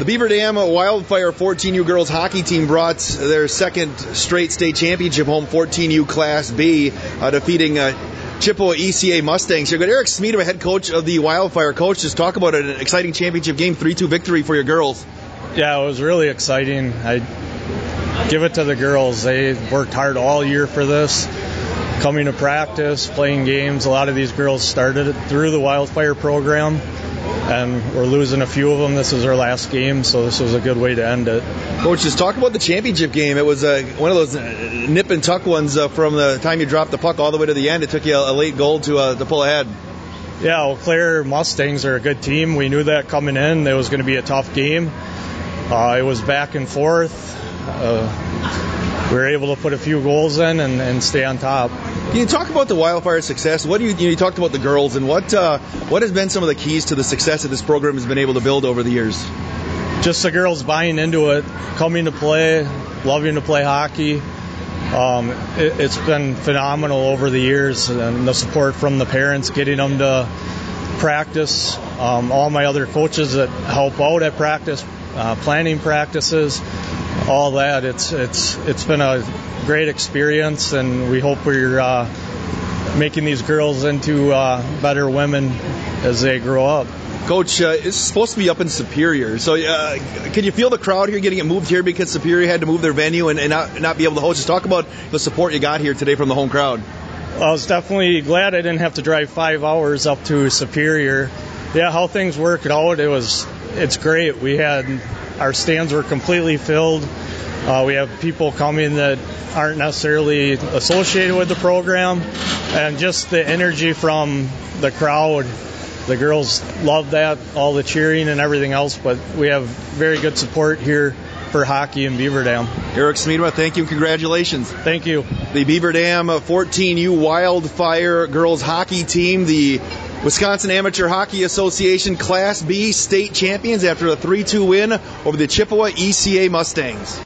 The Beaver Dam Wildfire 14U girls hockey team brought their second straight state championship home, 14U Class B, uh, defeating uh, Chippewa ECA Mustangs. Here, got Eric Smeedema, head coach of the Wildfire. Coach, just talk about an exciting championship game, 3-2 victory for your girls. Yeah, it was really exciting. I give it to the girls. They worked hard all year for this. Coming to practice, playing games. A lot of these girls started through the Wildfire program and we're losing a few of them. This is our last game, so this was a good way to end it. Coach, just talk about the championship game. It was uh, one of those uh, nip and tuck ones uh, from the time you dropped the puck all the way to the end. It took you a, late goal to uh, to pull ahead. Yeah, well, Claire Mustangs are a good team. We knew that coming in. It was going to be a tough game. Uh, it was back and forth. Uh, we were able to put a few goals in and, and stay on top. Can you talk about the wildfire success? What do you, you, talked about the girls and what uh, what has been some of the keys to the success that this program has been able to build over the years? Just the girls buying into it, coming to play, loving to play hockey. Um, it, has been phenomenal over the years, and the support from the parents, getting them to practice. Um, all my other coaches that help out at practice, uh, planning practices, all that. It's it's it's been a great experience, and we hope we're uh, making these girls into uh, better women as they grow up. Coach, uh, it's supposed to be up in Superior. So, uh, can you feel the crowd here getting it moved here because Superior had to move their venue and, and not, not be able to host? Just talk about the support you got here today from the home crowd. Well, I was definitely glad I didn't have to drive five hours up to Superior. Yeah, how things worked out, it was it's great. We had our stands were completely filled. Uh, we have people coming that aren't necessarily associated with the program, and just the energy from the crowd. The girls love that, all the cheering and everything else, but we have very good support here for hockey in Beaver Dam. Eric Smeedema, thank you and congratulations. Thank you. The Beaver Dam 14U Wildfire girls hockey team, the Wisconsin Amateur Hockey Association Class B state champions after a 3 2 win over the Chippewa ECA Mustangs.